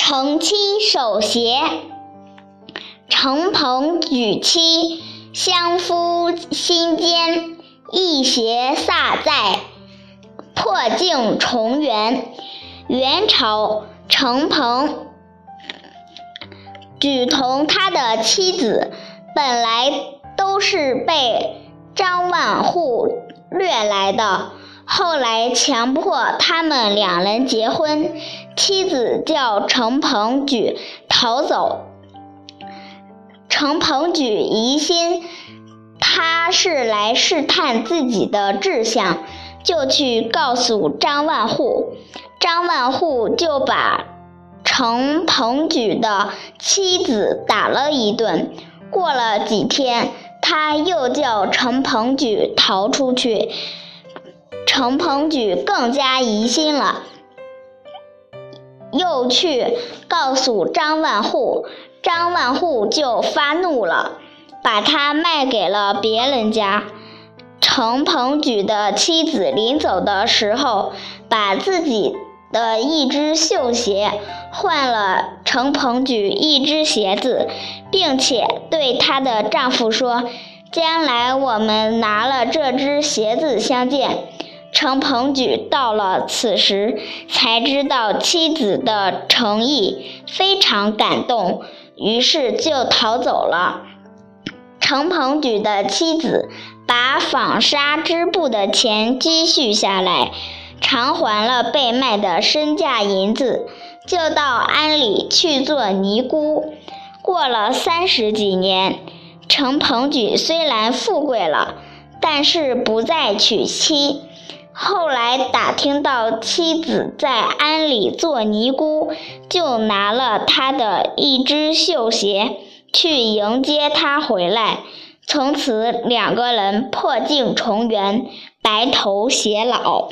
成妻守邪，承鹏举妻，相夫心坚，义邪撒在，破镜重圆。元朝承鹏举同他的妻子本来都是被张万户掠来的。后来强迫他们两人结婚，妻子叫程鹏举逃走。程鹏举疑心他是来试探自己的志向，就去告诉张万户，张万户就把程鹏举的妻子打了一顿。过了几天，他又叫程鹏举逃出去。程鹏举更加疑心了，又去告诉张万户，张万户就发怒了，把他卖给了别人家。程鹏举的妻子临走的时候，把自己的一只绣鞋换了程鹏举一只鞋子，并且对她的丈夫说：“将来我们拿了这只鞋子相见。”程鹏举到了此时，才知道妻子的诚意，非常感动，于是就逃走了。程鹏举的妻子把纺纱织布的钱积蓄下来，偿还了被卖的身价银子，就到安里去做尼姑。过了三十几年，程鹏举虽然富贵了，但是不再娶妻。后来打听到妻子在庵里做尼姑，就拿了他的一只绣鞋去迎接他回来。从此两个人破镜重圆，白头偕老。